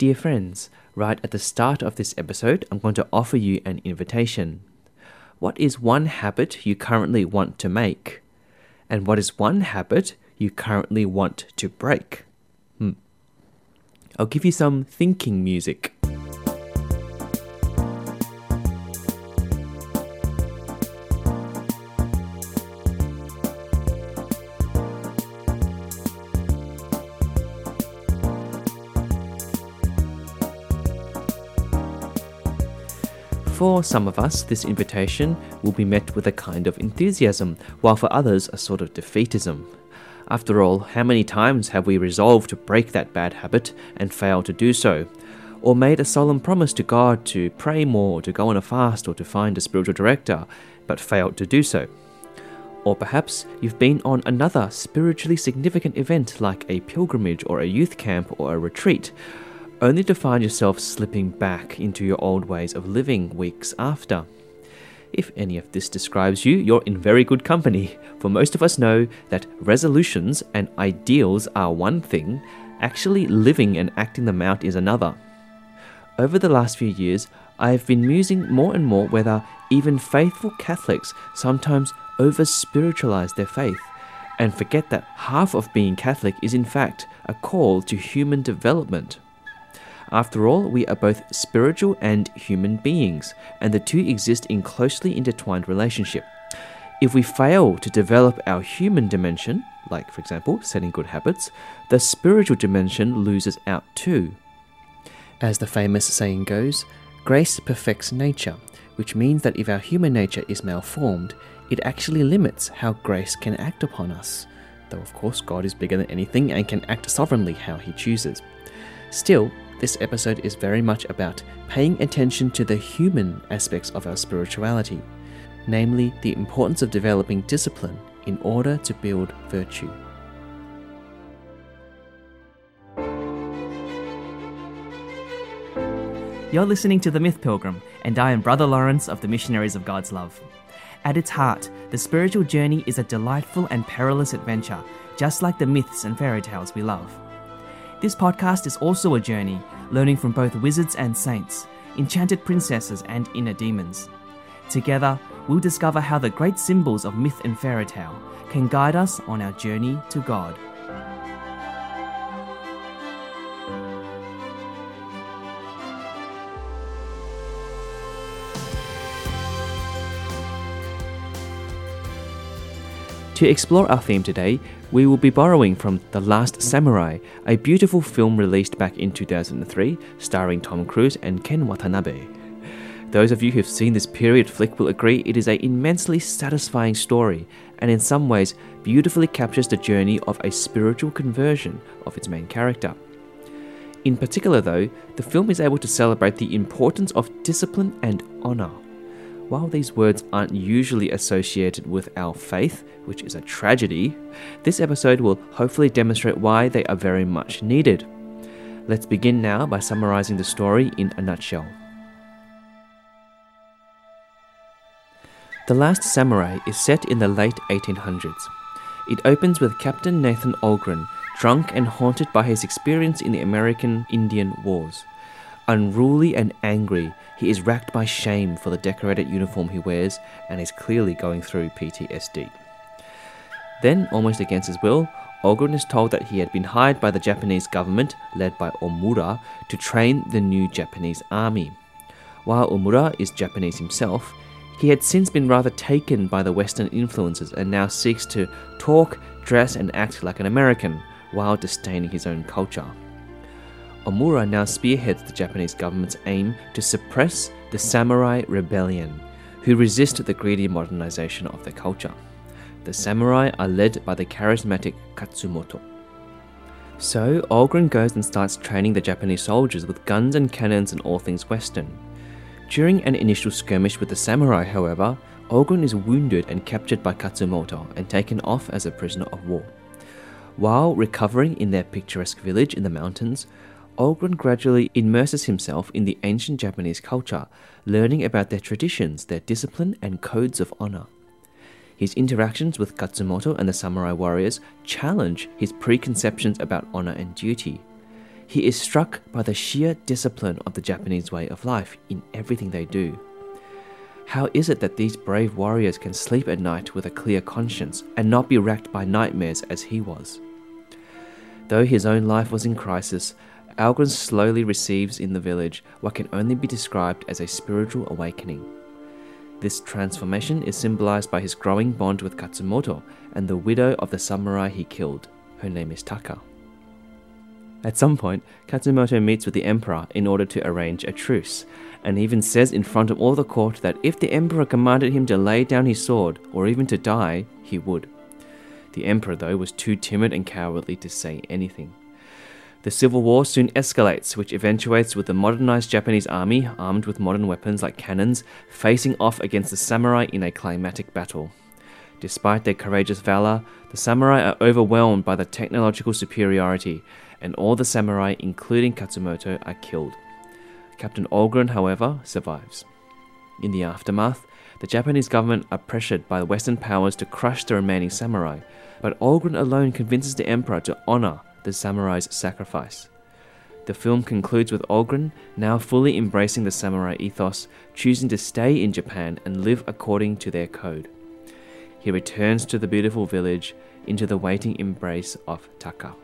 Dear friends, right at the start of this episode, I'm going to offer you an invitation. What is one habit you currently want to make? And what is one habit you currently want to break? Hmm. I'll give you some thinking music. For some of us, this invitation will be met with a kind of enthusiasm, while for others, a sort of defeatism. After all, how many times have we resolved to break that bad habit and failed to do so? Or made a solemn promise to God to pray more, to go on a fast, or to find a spiritual director, but failed to do so? Or perhaps you've been on another spiritually significant event like a pilgrimage or a youth camp or a retreat, only to find yourself slipping back into your old ways of living weeks after. If any of this describes you, you're in very good company, for most of us know that resolutions and ideals are one thing, actually living and acting them out is another. Over the last few years, I have been musing more and more whether even faithful Catholics sometimes over spiritualize their faith and forget that half of being Catholic is in fact a call to human development. After all, we are both spiritual and human beings, and the two exist in closely intertwined relationship. If we fail to develop our human dimension, like for example, setting good habits, the spiritual dimension loses out too. As the famous saying goes, grace perfects nature, which means that if our human nature is malformed, it actually limits how grace can act upon us. Though, of course, God is bigger than anything and can act sovereignly how He chooses. Still, this episode is very much about paying attention to the human aspects of our spirituality, namely the importance of developing discipline in order to build virtue. You're listening to The Myth Pilgrim, and I am Brother Lawrence of the Missionaries of God's Love. At its heart, the spiritual journey is a delightful and perilous adventure, just like the myths and fairy tales we love. This podcast is also a journey, learning from both wizards and saints, enchanted princesses and inner demons. Together, we'll discover how the great symbols of myth and fairy tale can guide us on our journey to God. To explore our theme today, we will be borrowing from The Last Samurai, a beautiful film released back in 2003, starring Tom Cruise and Ken Watanabe. Those of you who've seen this period flick will agree it is an immensely satisfying story, and in some ways beautifully captures the journey of a spiritual conversion of its main character. In particular, though, the film is able to celebrate the importance of discipline and honour. While these words aren't usually associated with our faith, which is a tragedy, this episode will hopefully demonstrate why they are very much needed. Let's begin now by summarizing the story in a nutshell. The Last Samurai is set in the late 1800s. It opens with Captain Nathan Algren, drunk and haunted by his experience in the American Indian Wars. Unruly and angry, he is racked by shame for the decorated uniform he wears and is clearly going through PTSD. Then, almost against his will, Algren is told that he had been hired by the Japanese government, led by Omura, to train the new Japanese army. While Omura is Japanese himself, he had since been rather taken by the Western influences and now seeks to talk, dress, and act like an American while disdaining his own culture. Omura now spearheads the Japanese government's aim to suppress the samurai rebellion, who resist the greedy modernization of their culture. The samurai are led by the charismatic Katsumoto. So, Algren goes and starts training the Japanese soldiers with guns and cannons and all things Western. During an initial skirmish with the samurai, however, Algren is wounded and captured by Katsumoto and taken off as a prisoner of war. While recovering in their picturesque village in the mountains, Algren gradually immerses himself in the ancient Japanese culture, learning about their traditions, their discipline, and codes of honor. His interactions with Katsumoto and the samurai warriors challenge his preconceptions about honor and duty. he is struck by the sheer discipline of the Japanese way of life in everything they do. How is it that these brave warriors can sleep at night with a clear conscience and not be racked by nightmares as he was? Though his own life was in crisis, Algren slowly receives in the village what can only be described as a spiritual awakening. This transformation is symbolized by his growing bond with Katsumoto and the widow of the samurai he killed. Her name is Taka. At some point, Katsumoto meets with the emperor in order to arrange a truce, and even says in front of all the court that if the emperor commanded him to lay down his sword, or even to die, he would. The emperor, though, was too timid and cowardly to say anything. The civil war soon escalates, which eventuates with the modernized Japanese army, armed with modern weapons like cannons, facing off against the samurai in a climatic battle. Despite their courageous valor, the samurai are overwhelmed by the technological superiority, and all the samurai, including Katsumoto, are killed. Captain Algren, however, survives. In the aftermath, the Japanese government are pressured by the Western powers to crush the remaining samurai, but Algren alone convinces the emperor to honor the samurai's sacrifice. The film concludes with Algren now fully embracing the samurai ethos, choosing to stay in Japan and live according to their code. He returns to the beautiful village into the waiting embrace of Taka.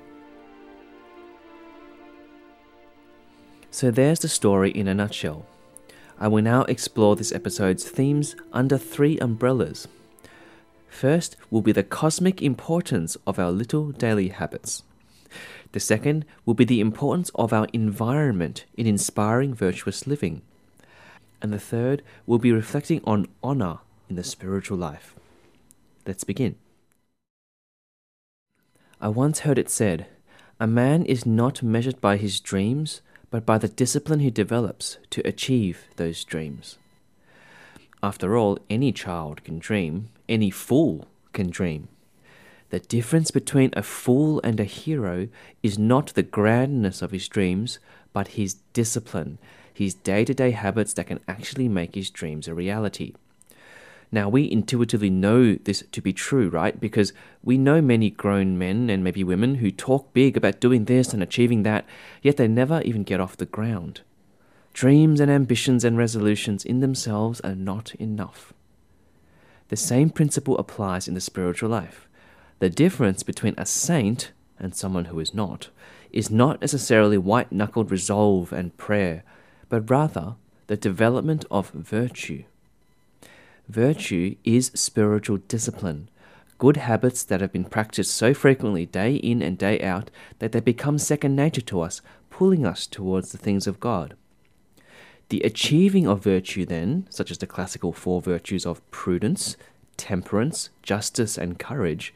So there's the story in a nutshell. I will now explore this episode's themes under three umbrellas. First will be the cosmic importance of our little daily habits. The second will be the importance of our environment in inspiring virtuous living. And the third will be reflecting on honor in the spiritual life. Let's begin. I once heard it said, A man is not measured by his dreams, but by the discipline he develops to achieve those dreams. After all, any child can dream, any fool can dream. The difference between a fool and a hero is not the grandness of his dreams, but his discipline, his day to day habits that can actually make his dreams a reality. Now, we intuitively know this to be true, right? Because we know many grown men and maybe women who talk big about doing this and achieving that, yet they never even get off the ground. Dreams and ambitions and resolutions in themselves are not enough. The same principle applies in the spiritual life. The difference between a saint and someone who is not is not necessarily white knuckled resolve and prayer, but rather the development of virtue. Virtue is spiritual discipline, good habits that have been practiced so frequently day in and day out that they become second nature to us, pulling us towards the things of God. The achieving of virtue, then, such as the classical four virtues of prudence, temperance, justice, and courage,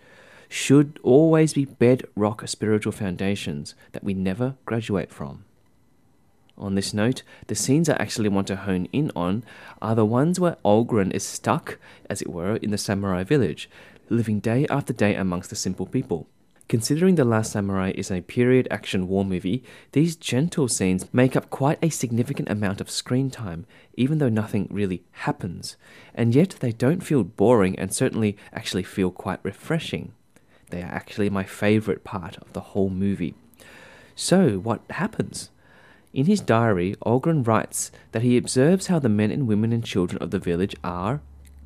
should always be bedrock spiritual foundations that we never graduate from. On this note, the scenes I actually want to hone in on are the ones where Algren is stuck, as it were, in the samurai village, living day after day amongst the simple people. Considering The Last Samurai is a period action war movie, these gentle scenes make up quite a significant amount of screen time, even though nothing really happens. And yet they don't feel boring and certainly actually feel quite refreshing. They are actually my favourite part of the whole movie. So, what happens? In his diary, Algren writes that he observes how the men and women and children of the village are,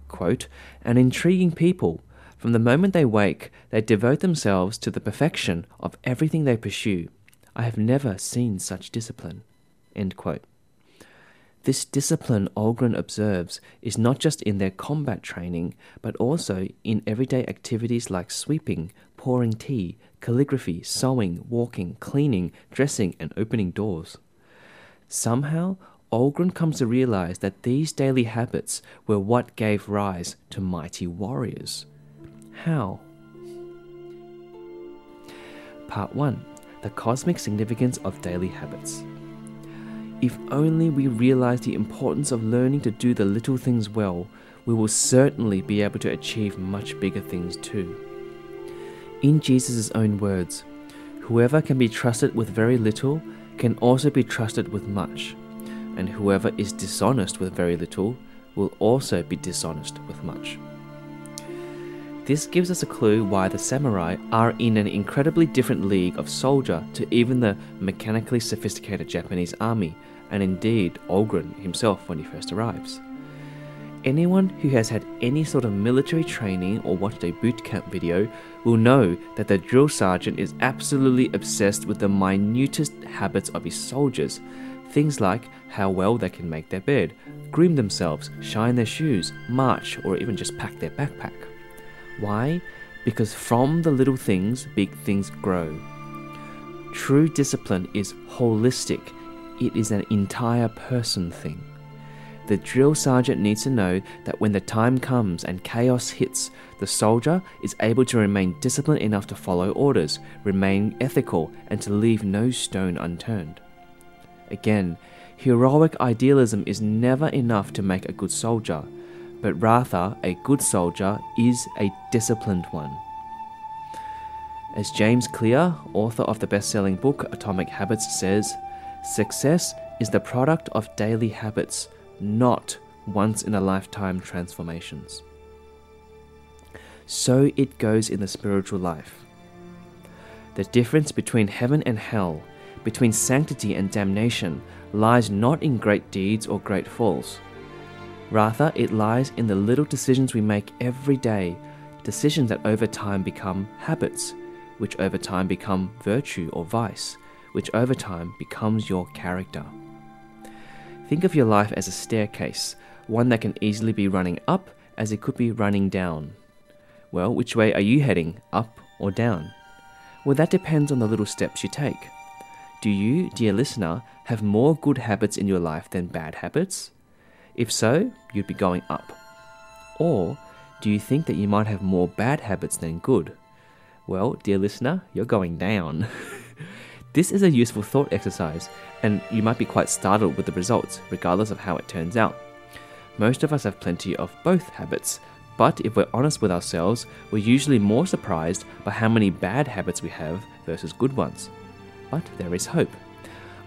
quote, an intriguing people. From the moment they wake, they devote themselves to the perfection of everything they pursue. I have never seen such discipline. End quote. This discipline Algren observes is not just in their combat training, but also in everyday activities like sweeping, pouring tea, calligraphy, sewing, walking, cleaning, dressing, and opening doors. Somehow, Algren comes to realize that these daily habits were what gave rise to mighty warriors. How? Part 1 The Cosmic Significance of Daily Habits. If only we realize the importance of learning to do the little things well, we will certainly be able to achieve much bigger things too. In Jesus' own words, whoever can be trusted with very little can also be trusted with much, and whoever is dishonest with very little will also be dishonest with much. This gives us a clue why the samurai are in an incredibly different league of soldier to even the mechanically sophisticated Japanese army, and indeed Algren himself when he first arrives. Anyone who has had any sort of military training or watched a boot camp video will know that the drill sergeant is absolutely obsessed with the minutest habits of his soldiers. Things like how well they can make their bed, groom themselves, shine their shoes, march, or even just pack their backpack. Why? Because from the little things, big things grow. True discipline is holistic, it is an entire person thing. The drill sergeant needs to know that when the time comes and chaos hits, the soldier is able to remain disciplined enough to follow orders, remain ethical, and to leave no stone unturned. Again, heroic idealism is never enough to make a good soldier, but rather a good soldier is a disciplined one. As James Clear, author of the best selling book Atomic Habits, says, success is the product of daily habits not once in a lifetime transformations. So it goes in the spiritual life. The difference between heaven and hell, between sanctity and damnation, lies not in great deeds or great falls. Rather, it lies in the little decisions we make every day, decisions that over time become habits, which over time become virtue or vice, which over time becomes your character. Think of your life as a staircase, one that can easily be running up as it could be running down. Well, which way are you heading, up or down? Well, that depends on the little steps you take. Do you, dear listener, have more good habits in your life than bad habits? If so, you'd be going up. Or do you think that you might have more bad habits than good? Well, dear listener, you're going down. This is a useful thought exercise, and you might be quite startled with the results, regardless of how it turns out. Most of us have plenty of both habits, but if we're honest with ourselves, we're usually more surprised by how many bad habits we have versus good ones. But there is hope.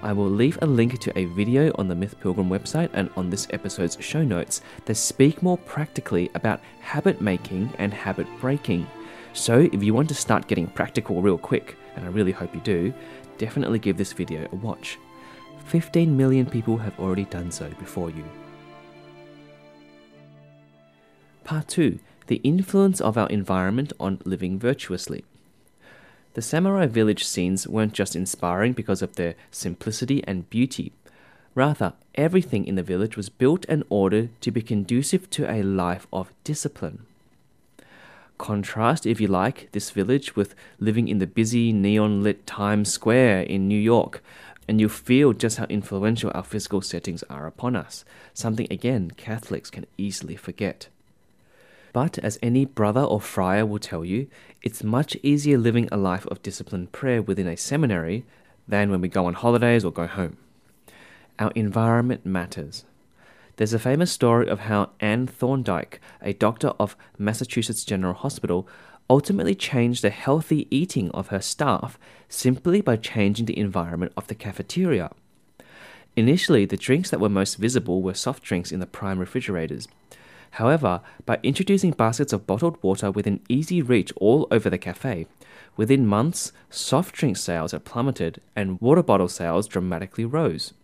I will leave a link to a video on the Myth Pilgrim website and on this episode's show notes that speak more practically about habit making and habit breaking. So, if you want to start getting practical real quick, and I really hope you do, definitely give this video a watch. 15 million people have already done so before you. Part 2 The influence of our environment on living virtuously. The samurai village scenes weren't just inspiring because of their simplicity and beauty. Rather, everything in the village was built and ordered to be conducive to a life of discipline. Contrast, if you like, this village with living in the busy neon lit Times Square in New York, and you'll feel just how influential our physical settings are upon us, something again Catholics can easily forget. But as any brother or friar will tell you, it's much easier living a life of disciplined prayer within a seminary than when we go on holidays or go home. Our environment matters. There's a famous story of how Anne Thorndike, a doctor of Massachusetts General Hospital, ultimately changed the healthy eating of her staff simply by changing the environment of the cafeteria. Initially, the drinks that were most visible were soft drinks in the prime refrigerators. However, by introducing baskets of bottled water within easy reach all over the cafe, within months, soft drink sales had plummeted and water bottle sales dramatically rose.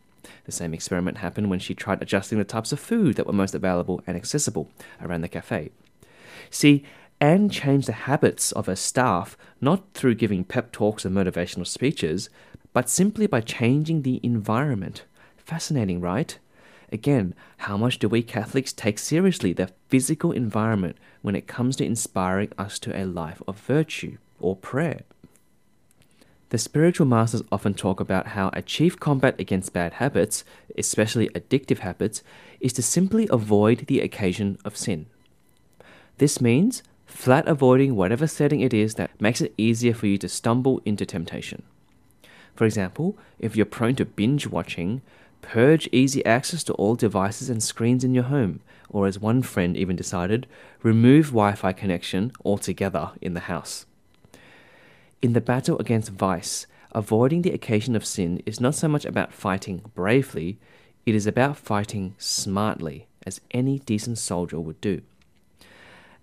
The same experiment happened when she tried adjusting the types of food that were most available and accessible around the cafe. See, Anne changed the habits of her staff not through giving pep talks and motivational speeches, but simply by changing the environment. Fascinating, right? Again, how much do we Catholics take seriously the physical environment when it comes to inspiring us to a life of virtue or prayer? The spiritual masters often talk about how a chief combat against bad habits, especially addictive habits, is to simply avoid the occasion of sin. This means flat avoiding whatever setting it is that makes it easier for you to stumble into temptation. For example, if you're prone to binge watching, purge easy access to all devices and screens in your home, or as one friend even decided, remove Wi Fi connection altogether in the house. In the battle against vice, avoiding the occasion of sin is not so much about fighting bravely, it is about fighting smartly, as any decent soldier would do.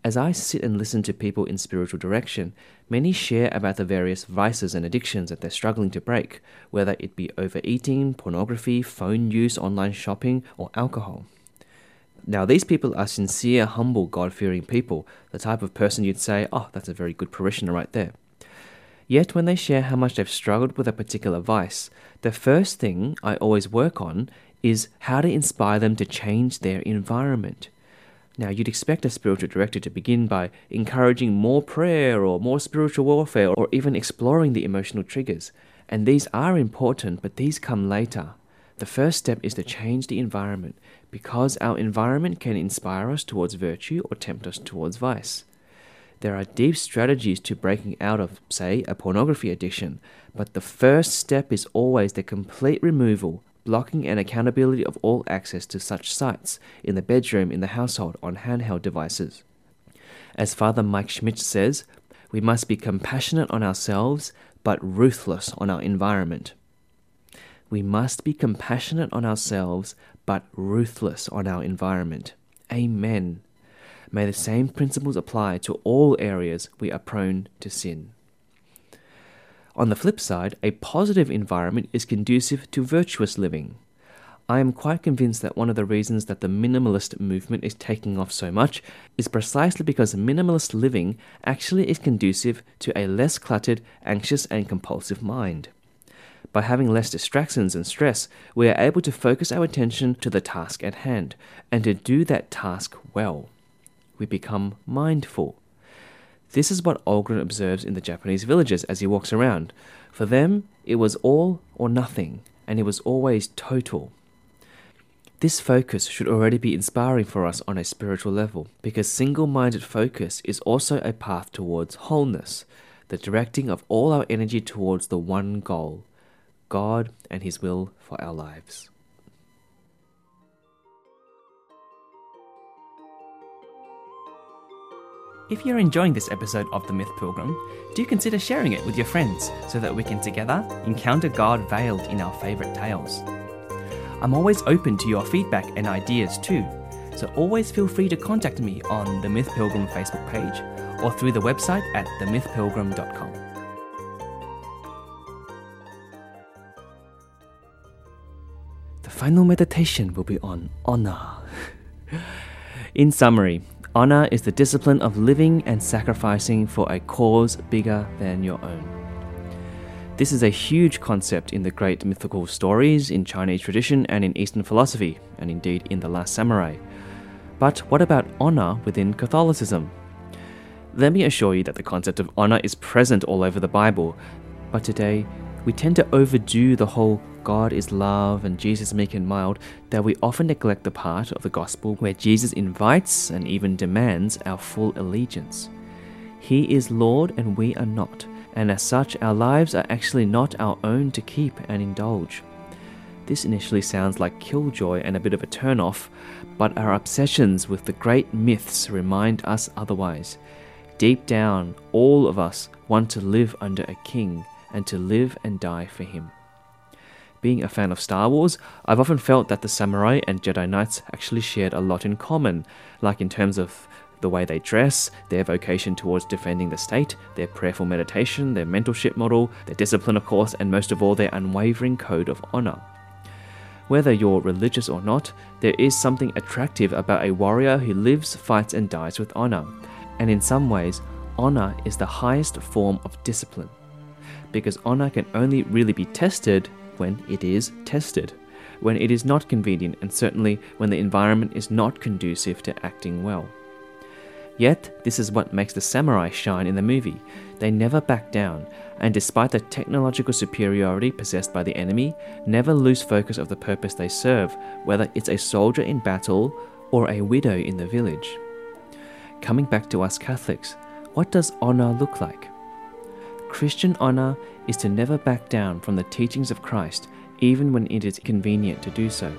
As I sit and listen to people in spiritual direction, many share about the various vices and addictions that they're struggling to break, whether it be overeating, pornography, phone use, online shopping, or alcohol. Now, these people are sincere, humble, God fearing people, the type of person you'd say, oh, that's a very good parishioner right there. Yet, when they share how much they've struggled with a particular vice, the first thing I always work on is how to inspire them to change their environment. Now, you'd expect a spiritual director to begin by encouraging more prayer or more spiritual warfare or even exploring the emotional triggers. And these are important, but these come later. The first step is to change the environment because our environment can inspire us towards virtue or tempt us towards vice. There are deep strategies to breaking out of, say, a pornography addiction, but the first step is always the complete removal, blocking, and accountability of all access to such sites in the bedroom, in the household, on handheld devices. As Father Mike Schmitz says, we must be compassionate on ourselves but ruthless on our environment. We must be compassionate on ourselves but ruthless on our environment. Amen. May the same principles apply to all areas we are prone to sin. On the flip side, a positive environment is conducive to virtuous living. I am quite convinced that one of the reasons that the minimalist movement is taking off so much is precisely because minimalist living actually is conducive to a less cluttered, anxious, and compulsive mind. By having less distractions and stress, we are able to focus our attention to the task at hand and to do that task well. We become mindful. This is what Algren observes in the Japanese villages as he walks around. For them, it was all or nothing, and it was always total. This focus should already be inspiring for us on a spiritual level, because single minded focus is also a path towards wholeness, the directing of all our energy towards the one goal God and His will for our lives. If you're enjoying this episode of The Myth Pilgrim, do consider sharing it with your friends so that we can together encounter God veiled in our favourite tales. I'm always open to your feedback and ideas too, so always feel free to contact me on the Myth Pilgrim Facebook page or through the website at themythpilgrim.com. The final meditation will be on honor. In summary, honor is the discipline of living and sacrificing for a cause bigger than your own. This is a huge concept in the great mythical stories in Chinese tradition and in Eastern philosophy, and indeed in The Last Samurai. But what about honor within Catholicism? Let me assure you that the concept of honor is present all over the Bible, but today we tend to overdo the whole God is love and Jesus meek and mild that we often neglect the part of the gospel where Jesus invites and even demands our full allegiance. He is Lord and we are not, and as such, our lives are actually not our own to keep and indulge. This initially sounds like killjoy and a bit of a turn-off, but our obsessions with the great myths remind us otherwise. Deep down, all of us want to live under a king and to live and die for him. Being a fan of Star Wars, I've often felt that the samurai and Jedi Knights actually shared a lot in common, like in terms of the way they dress, their vocation towards defending the state, their prayerful meditation, their mentorship model, their discipline, of course, and most of all, their unwavering code of honor. Whether you're religious or not, there is something attractive about a warrior who lives, fights, and dies with honor. And in some ways, honor is the highest form of discipline. Because honor can only really be tested when it is tested, when it is not convenient, and certainly when the environment is not conducive to acting well. Yet, this is what makes the samurai shine in the movie. They never back down, and despite the technological superiority possessed by the enemy, never lose focus of the purpose they serve, whether it's a soldier in battle or a widow in the village. Coming back to us Catholics, what does honor look like? Christian honor is to never back down from the teachings of Christ, even when it is convenient to do so.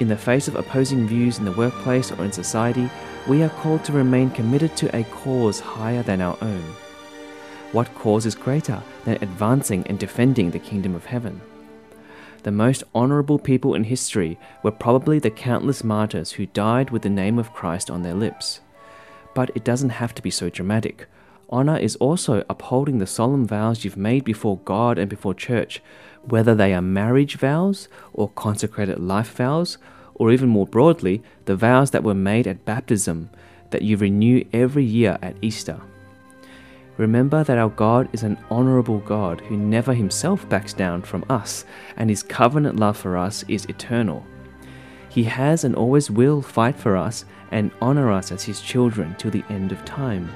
In the face of opposing views in the workplace or in society, we are called to remain committed to a cause higher than our own. What cause is greater than advancing and defending the kingdom of heaven? The most honorable people in history were probably the countless martyrs who died with the name of Christ on their lips. But it doesn't have to be so dramatic. Honor is also upholding the solemn vows you've made before God and before church, whether they are marriage vows or consecrated life vows, or even more broadly, the vows that were made at baptism that you renew every year at Easter. Remember that our God is an honourable God who never himself backs down from us, and his covenant love for us is eternal. He has and always will fight for us and honour us as his children till the end of time.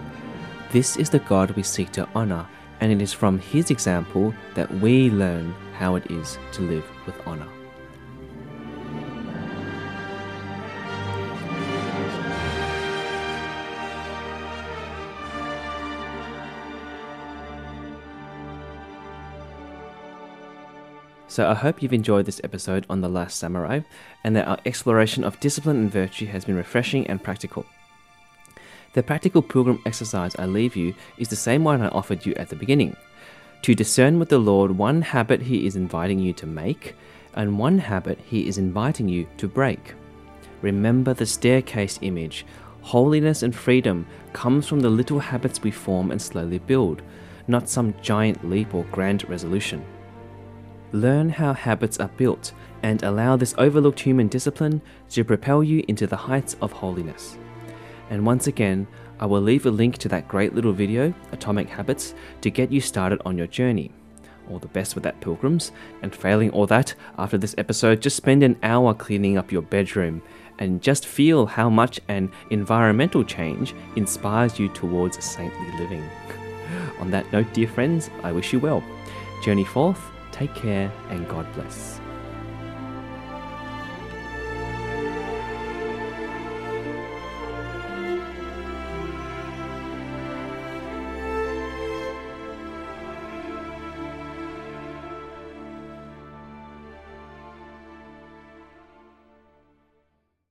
This is the God we seek to honour, and it is from his example that we learn how it is to live with honour. So I hope you've enjoyed this episode on The Last Samurai and that our exploration of discipline and virtue has been refreshing and practical. The practical pilgrim exercise I leave you is the same one I offered you at the beginning. To discern with the Lord one habit He is inviting you to make and one habit He is inviting you to break. Remember the staircase image. Holiness and freedom comes from the little habits we form and slowly build, not some giant leap or grand resolution. Learn how habits are built and allow this overlooked human discipline to propel you into the heights of holiness. And once again, I will leave a link to that great little video, Atomic Habits, to get you started on your journey. All the best with that, pilgrims, and failing all that, after this episode, just spend an hour cleaning up your bedroom and just feel how much an environmental change inspires you towards saintly living. on that note, dear friends, I wish you well. Journey forth Take care and God bless.